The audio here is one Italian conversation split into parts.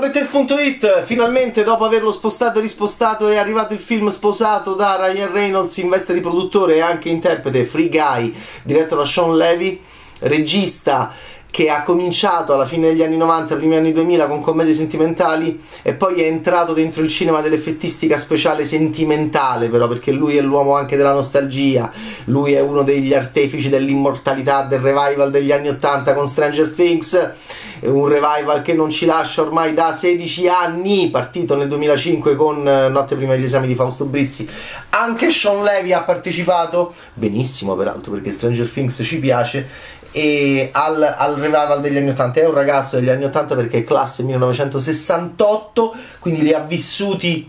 Bettes.it, finalmente dopo averlo spostato e rispostato è arrivato il film sposato da Ryan Reynolds in veste di produttore e anche interprete Free Guy, diretto da Sean Levy, regista che ha cominciato alla fine degli anni 90, primi anni 2000 con commedie sentimentali e poi è entrato dentro il cinema dell'effettistica speciale sentimentale però perché lui è l'uomo anche della nostalgia, lui è uno degli artefici dell'immortalità del revival degli anni 80 con Stranger Things un revival che non ci lascia ormai da 16 anni, partito nel 2005 con eh, Notte prima degli esami di Fausto Brizzi. Anche Sean Levy ha partecipato, benissimo peraltro perché Stranger Things ci piace, e al, al, revival degli anni 80 è un ragazzo degli anni 80 perché è classe 1968 quindi li ha vissuti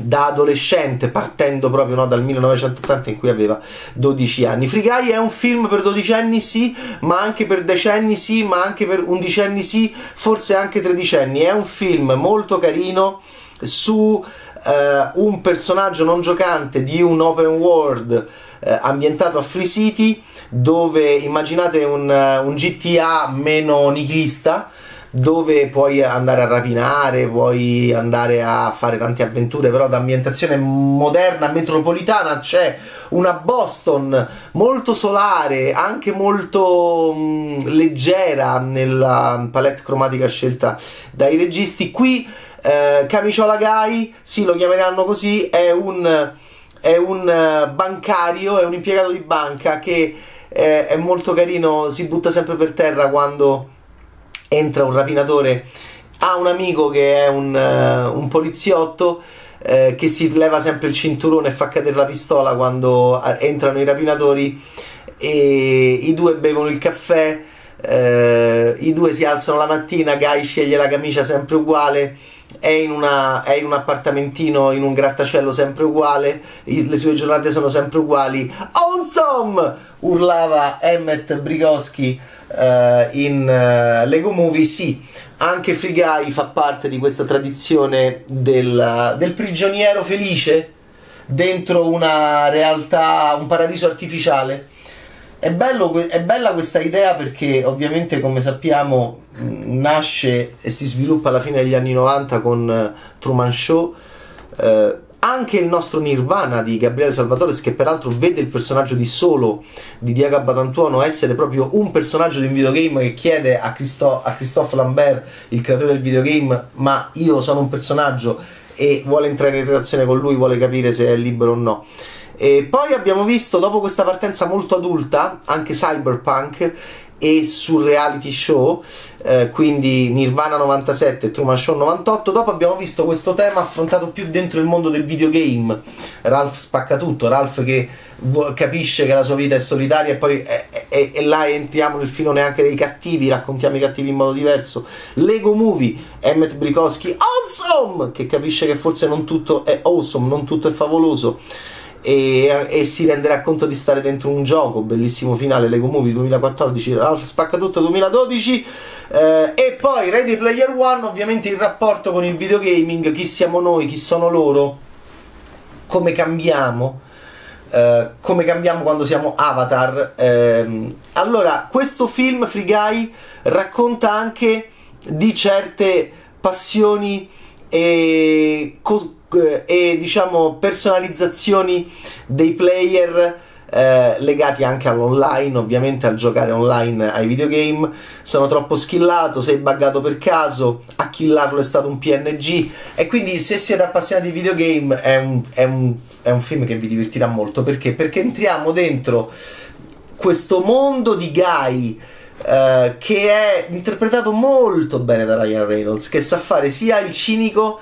da adolescente partendo proprio no, dal 1980 in cui aveva 12 anni. Guy è un film per 12 anni sì ma anche per decenni sì ma anche per undicenni sì forse anche tredicenni. È un film molto carino su eh, un personaggio non giocante di un open world eh, ambientato a Free City dove immaginate un, un GTA meno nichilista dove puoi andare a rapinare, puoi andare a fare tante avventure, però da ambientazione moderna, metropolitana c'è una Boston molto solare, anche molto mh, leggera nella palette cromatica scelta dai registi. Qui eh, Camiciola Guy, sì lo chiameranno così, è un, è un uh, bancario, è un impiegato di banca che eh, è molto carino, si butta sempre per terra quando entra un rapinatore, ha un amico che è un, uh, un poliziotto eh, che si leva sempre il cinturone e fa cadere la pistola quando entrano i rapinatori e i due bevono il caffè, eh, i due si alzano la mattina, Guy sceglie la camicia sempre uguale. È in, una, è in, un appartamentino, in un grattacielo sempre uguale, le sue giornate sono sempre uguali. Awesome! urlava Emmet Brigoschi uh, in uh, Lego Movie, sì, anche Free Guy fa parte di questa tradizione del, del prigioniero felice dentro una realtà, un paradiso artificiale. È, bello, è, bella questa idea perché ovviamente come sappiamo nasce e si sviluppa alla fine degli anni 90 con uh, Truman Show. Uh, anche il nostro Nirvana di Gabriele Salvatore, che peraltro vede il personaggio di Solo di Diego Abatantuono essere proprio un personaggio di un videogame che chiede a, Christo- a Christophe Lambert, il creatore del videogame, ma io sono un personaggio e vuole entrare in relazione con lui, vuole capire se è libero o no. E poi abbiamo visto, dopo questa partenza molto adulta, anche Cyberpunk e sul reality show, eh, quindi Nirvana 97 e Truman Show 98. Dopo abbiamo visto questo tema affrontato più dentro il mondo del videogame. Ralph spacca tutto, Ralph che capisce che la sua vita è solitaria e poi è, è, è là entriamo nel filone anche dei cattivi, raccontiamo i cattivi in modo diverso. Lego Movie, Emmet Brikowski, awesome! Che capisce che forse non tutto è awesome, non tutto è favoloso e, e, si renderà conto di stare dentro un gioco. Bellissimo finale, Lego Movie 2014, Ralph Spaccatutto 2012. Eh, e poi Ready Player One, ovviamente il rapporto con il videogaming, chi siamo noi, chi sono loro, come cambiamo. Uh, come cambiamo quando siamo avatar. Uh, allora, questo film Free Guy racconta anche di certe passioni e co- eh, e diciamo personalizzazioni dei player eh, legati anche all'online, ovviamente al giocare online ai videogame. Sono troppo skillato, sei buggato per caso, a killarlo è stato un PNG. E quindi, se siete appassionati di videogame, è un, è un, è un film che vi divertirà molto perché? Perché entriamo dentro questo mondo di Guy. Uh, che è interpretato molto bene da Ryan Reynolds, che sa fare sia il cinico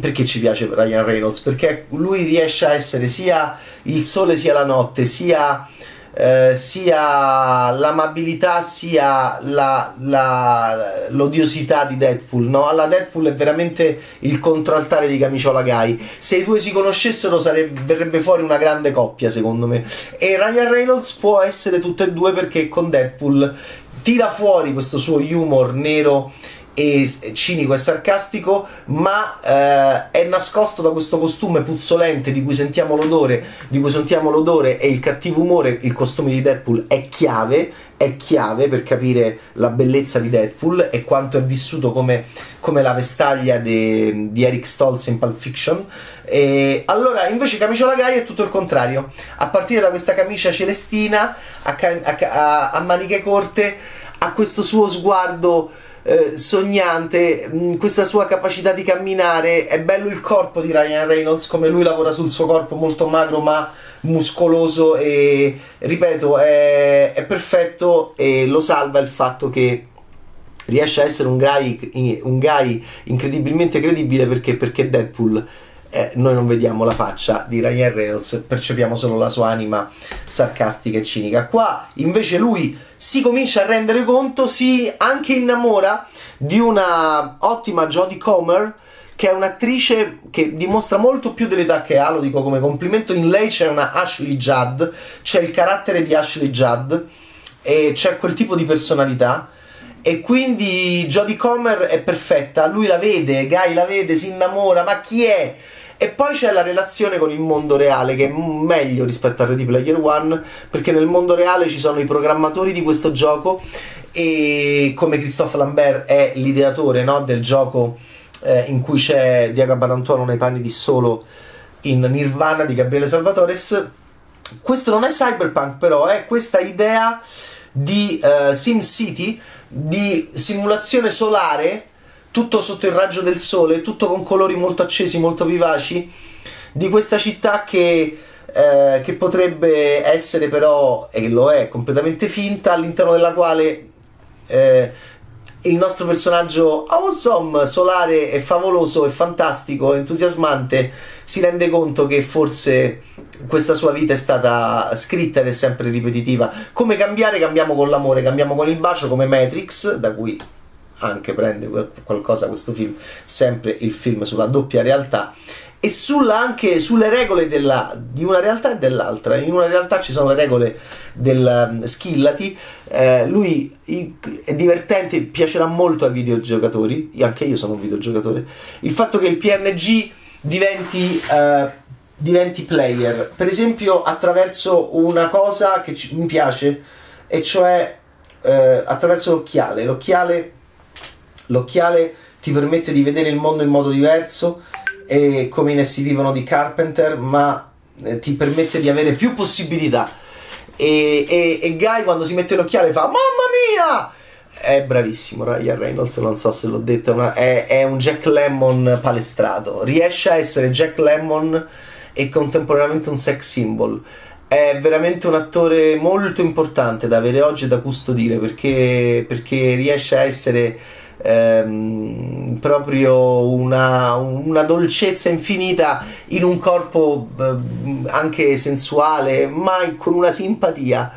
perché ci piace Ryan Reynolds? Perché lui riesce a essere sia il sole sia la notte, sia, eh, sia l'amabilità sia la, la, l'odiosità di Deadpool. No? Alla Deadpool è veramente il contraltare di Camiciola Guy. Se i due si conoscessero sarebbe, verrebbe fuori una grande coppia, secondo me. E Ryan Reynolds può essere tutte e due perché con Deadpool tira fuori questo suo humor nero e cinico e sarcastico, ma eh, è nascosto da questo costume puzzolente di cui sentiamo l'odore, di cui sentiamo l'odore e il cattivo umore, il costume di Deadpool è chiave, è chiave per capire la bellezza di Deadpool e quanto è vissuto come, come la vestaglia de, di Eric Stolz in Pulp Fiction. E allora, invece, Camiciola Gaia è tutto il contrario. A partire da questa camicia celestina a, a, a maniche corte, ha questo suo sguardo eh, sognante, mh, mm, questa sua capacità di camminare. È bello il corpo di Ryan Reynolds, come lui lavora sul suo corpo molto magro ma muscoloso e ripeto è, è perfetto e lo salva il fatto che riesce a essere un guy, un guy incredibilmente credibile perché, perché Deadpool eh, noi non vediamo la faccia di Ryan Reynolds, percepiamo solo la sua anima sarcastica e cinica. Qua invece lui si comincia a rendere conto, si anche innamora di una ottima Jodie Comer che è un'attrice che dimostra molto più dell'età che ha, lo dico come complimento, in lei c'è una Ashley Judd, c'è il carattere di Ashley Judd e c'è quel tipo di personalità e quindi Jodie Comer è perfetta, lui la vede, Guy la vede, si innamora, ma chi è? E poi c'è la relazione con il mondo reale che è meglio rispetto a Ready Player One perché nel mondo reale ci sono i programmatori di questo gioco e come Christophe Lambert è l'ideatore no, del gioco eh, in cui c'è Diego Badantuono nei panni di solo in Nirvana di Gabriele Salvatores. Questo non è cyberpunk però è questa idea di uh, Sim City di simulazione solare tutto sotto il raggio del sole, tutto con colori molto accesi, molto vivaci, di questa città che, eh, che potrebbe essere però, e lo è, completamente finta, all'interno della quale eh, il nostro personaggio awesome, solare e favoloso e fantastico, entusiasmante, si rende conto che forse questa sua vita è stata scritta ed è sempre ripetitiva. Come cambiare? Cambiamo con l'amore, cambiamo con il bacio, come Matrix, da cui anche prende qualcosa questo film, sempre il film sulla doppia realtà e sulla, anche sulle regole della, di una realtà e dell'altra. In una realtà ci sono le regole del um, Schillati, eh, lui è divertente, piacerà molto ai videogiocatori, anche io sono un videogiocatore, il fatto che il PNG diventi... Uh, diventi player, per esempio attraverso una cosa che ci, mi piace, e cioè eh, attraverso l'occhiale. L'occhiale L'occhiale ti permette di vedere il mondo in modo diverso e come in essi vivono di Carpenter, ma eh, ti permette di avere più possibilità. E, e, e Guy quando si mette l'occhiale fa Mamma mia! È bravissimo Ryan Reynolds, non so se l'ho detto, ma è, è un Jack Lemmon palestrato. Riesce a essere Jack Lemmon e contemporaneamente un sex symbol è veramente un attore molto importante da avere oggi e da custodire perché, perché riesce a essere ehm, proprio una, una, dolcezza infinita in un corpo eh, anche sensuale, ma con una simpatia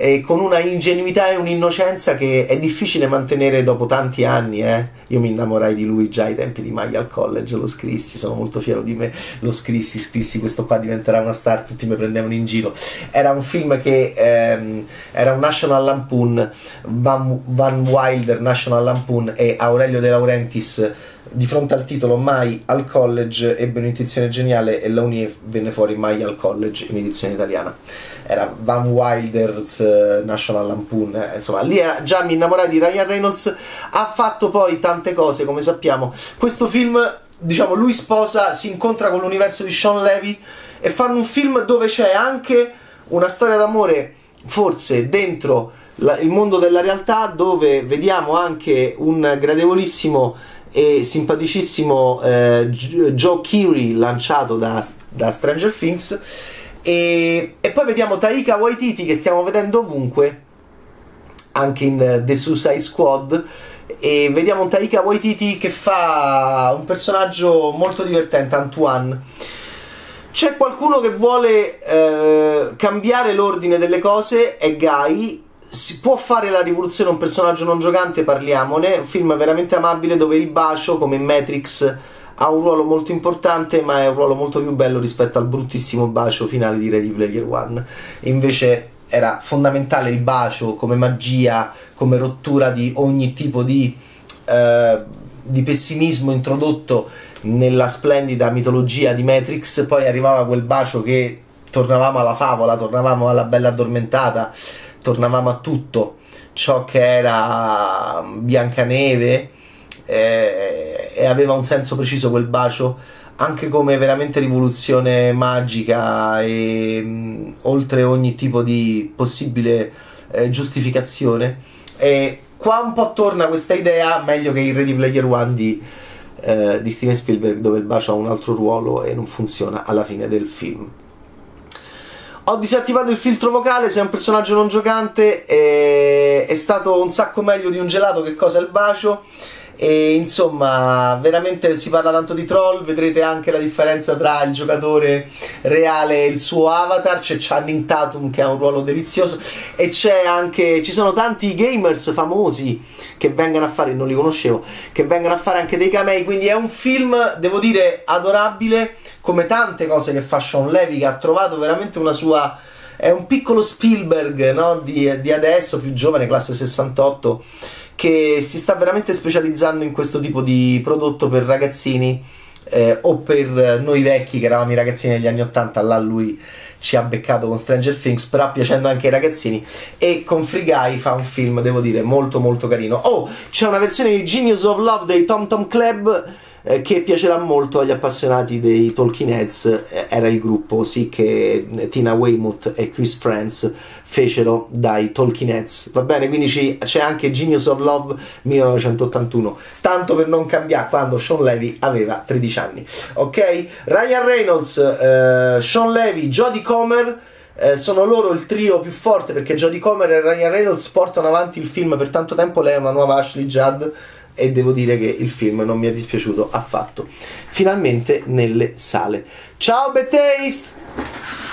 e con una ingenuità e un'innocenza che è difficile mantenere dopo tanti anni. Eh. Io mi innamorai di lui già ai tempi di Maglia al college, lo scrissi, sono molto fiero di me, lo scrissi, scrissi questo qua diventerà una star, tutti mi prendevano in giro. Era un film che ehm, era un National Lampoon, Van, Van Wilder, National Lampoon e Aurelio De Laurentiis di fronte al titolo Mai al college ebbe un'intuizione geniale e la Uni venne fuori Mai al college in edizione italiana. Era Van Wilder's uh, National Lampoon eh, insomma lì era, già mi innamorai di Ryan Reynolds ha fatto poi tante cose come sappiamo. Questo film diciamo lui sposa si incontra con l'universo di Sean Levy e fanno un film dove c'è anche una storia d'amore forse dentro la, il mondo della realtà dove vediamo anche un gradevolissimo e simpaticissimo eh, Joe Keery lanciato da, da Stranger Things. E, e, poi vediamo Taika Waititi che stiamo vedendo ovunque anche in The Suicide Squad. E vediamo un Taika Waititi che fa un personaggio molto divertente Antoine. C'è qualcuno che vuole eh, cambiare l'ordine delle cose? È Guy si può fare la rivoluzione a un personaggio non giocante, parliamone. Un film veramente amabile dove il bacio, come in Matrix, ha un ruolo molto importante, ma è un ruolo molto più bello rispetto al bruttissimo bacio finale di Ready Player One. Invece era fondamentale il bacio come magia, come rottura di ogni tipo di eh, di pessimismo introdotto nella splendida mitologia di Matrix, poi arrivava quel bacio che tornavamo alla favola, tornavamo alla bella addormentata, tornavamo a tutto ciò che era Biancaneve eh, e aveva un senso preciso quel bacio anche come veramente rivoluzione magica e mh, oltre ogni tipo di possibile eh, giustificazione. E qua un po' torna questa idea meglio che il Ready Player One di, eh, di Steven Spielberg dove il bacio ha un altro ruolo e non funziona alla fine del film ho disattivato il filtro vocale, sei un personaggio non giocante, e è stato un sacco meglio di un gelato che cosa il bacio. E insomma, veramente si parla tanto di troll. Vedrete anche la differenza tra il giocatore reale e il suo avatar. C'è Channing Tatum che ha un ruolo delizioso, e c'è anche. Ci sono tanti gamers famosi che vengono a fare, non li conoscevo, che vengono a fare anche dei camei. Quindi è un film, devo dire, adorabile come tante cose che fa Sean Levy, che ha trovato veramente una sua. È un piccolo Spielberg no? di, di adesso, più giovane, classe 68, che si sta veramente specializzando in questo tipo di prodotto per ragazzini eh, o per noi vecchi che eravamo i ragazzini negli anni 80. Là lui ci ha beccato con Stranger Things, però piacendo anche ai ragazzini. E con Free Guy fa un film, devo dire, molto molto carino. Oh, c'è una versione di Genius of Love dei Tom Tom Club eh, che piacerà molto agli appassionati dei Talking Heads. Eh, era il gruppo sì che Tina Weymouth e Chris Friends fecero dai Talking Heads. Va bene, quindi c'è anche Genius of Love 1981. Tanto per non cambiare quando Sean Levy aveva 13 anni. Ok? Ryan Reynolds, eh, Sean Levy, Jodie Comer. Eh, sono loro il trio più forte perché Jodie Comer e Ryan Reynolds portano avanti il film per tanto tempo. Lei è una nuova Ashley Judd e devo dire che il film non mi è dispiaciuto affatto. Finalmente nelle sale. Ciao Betaste!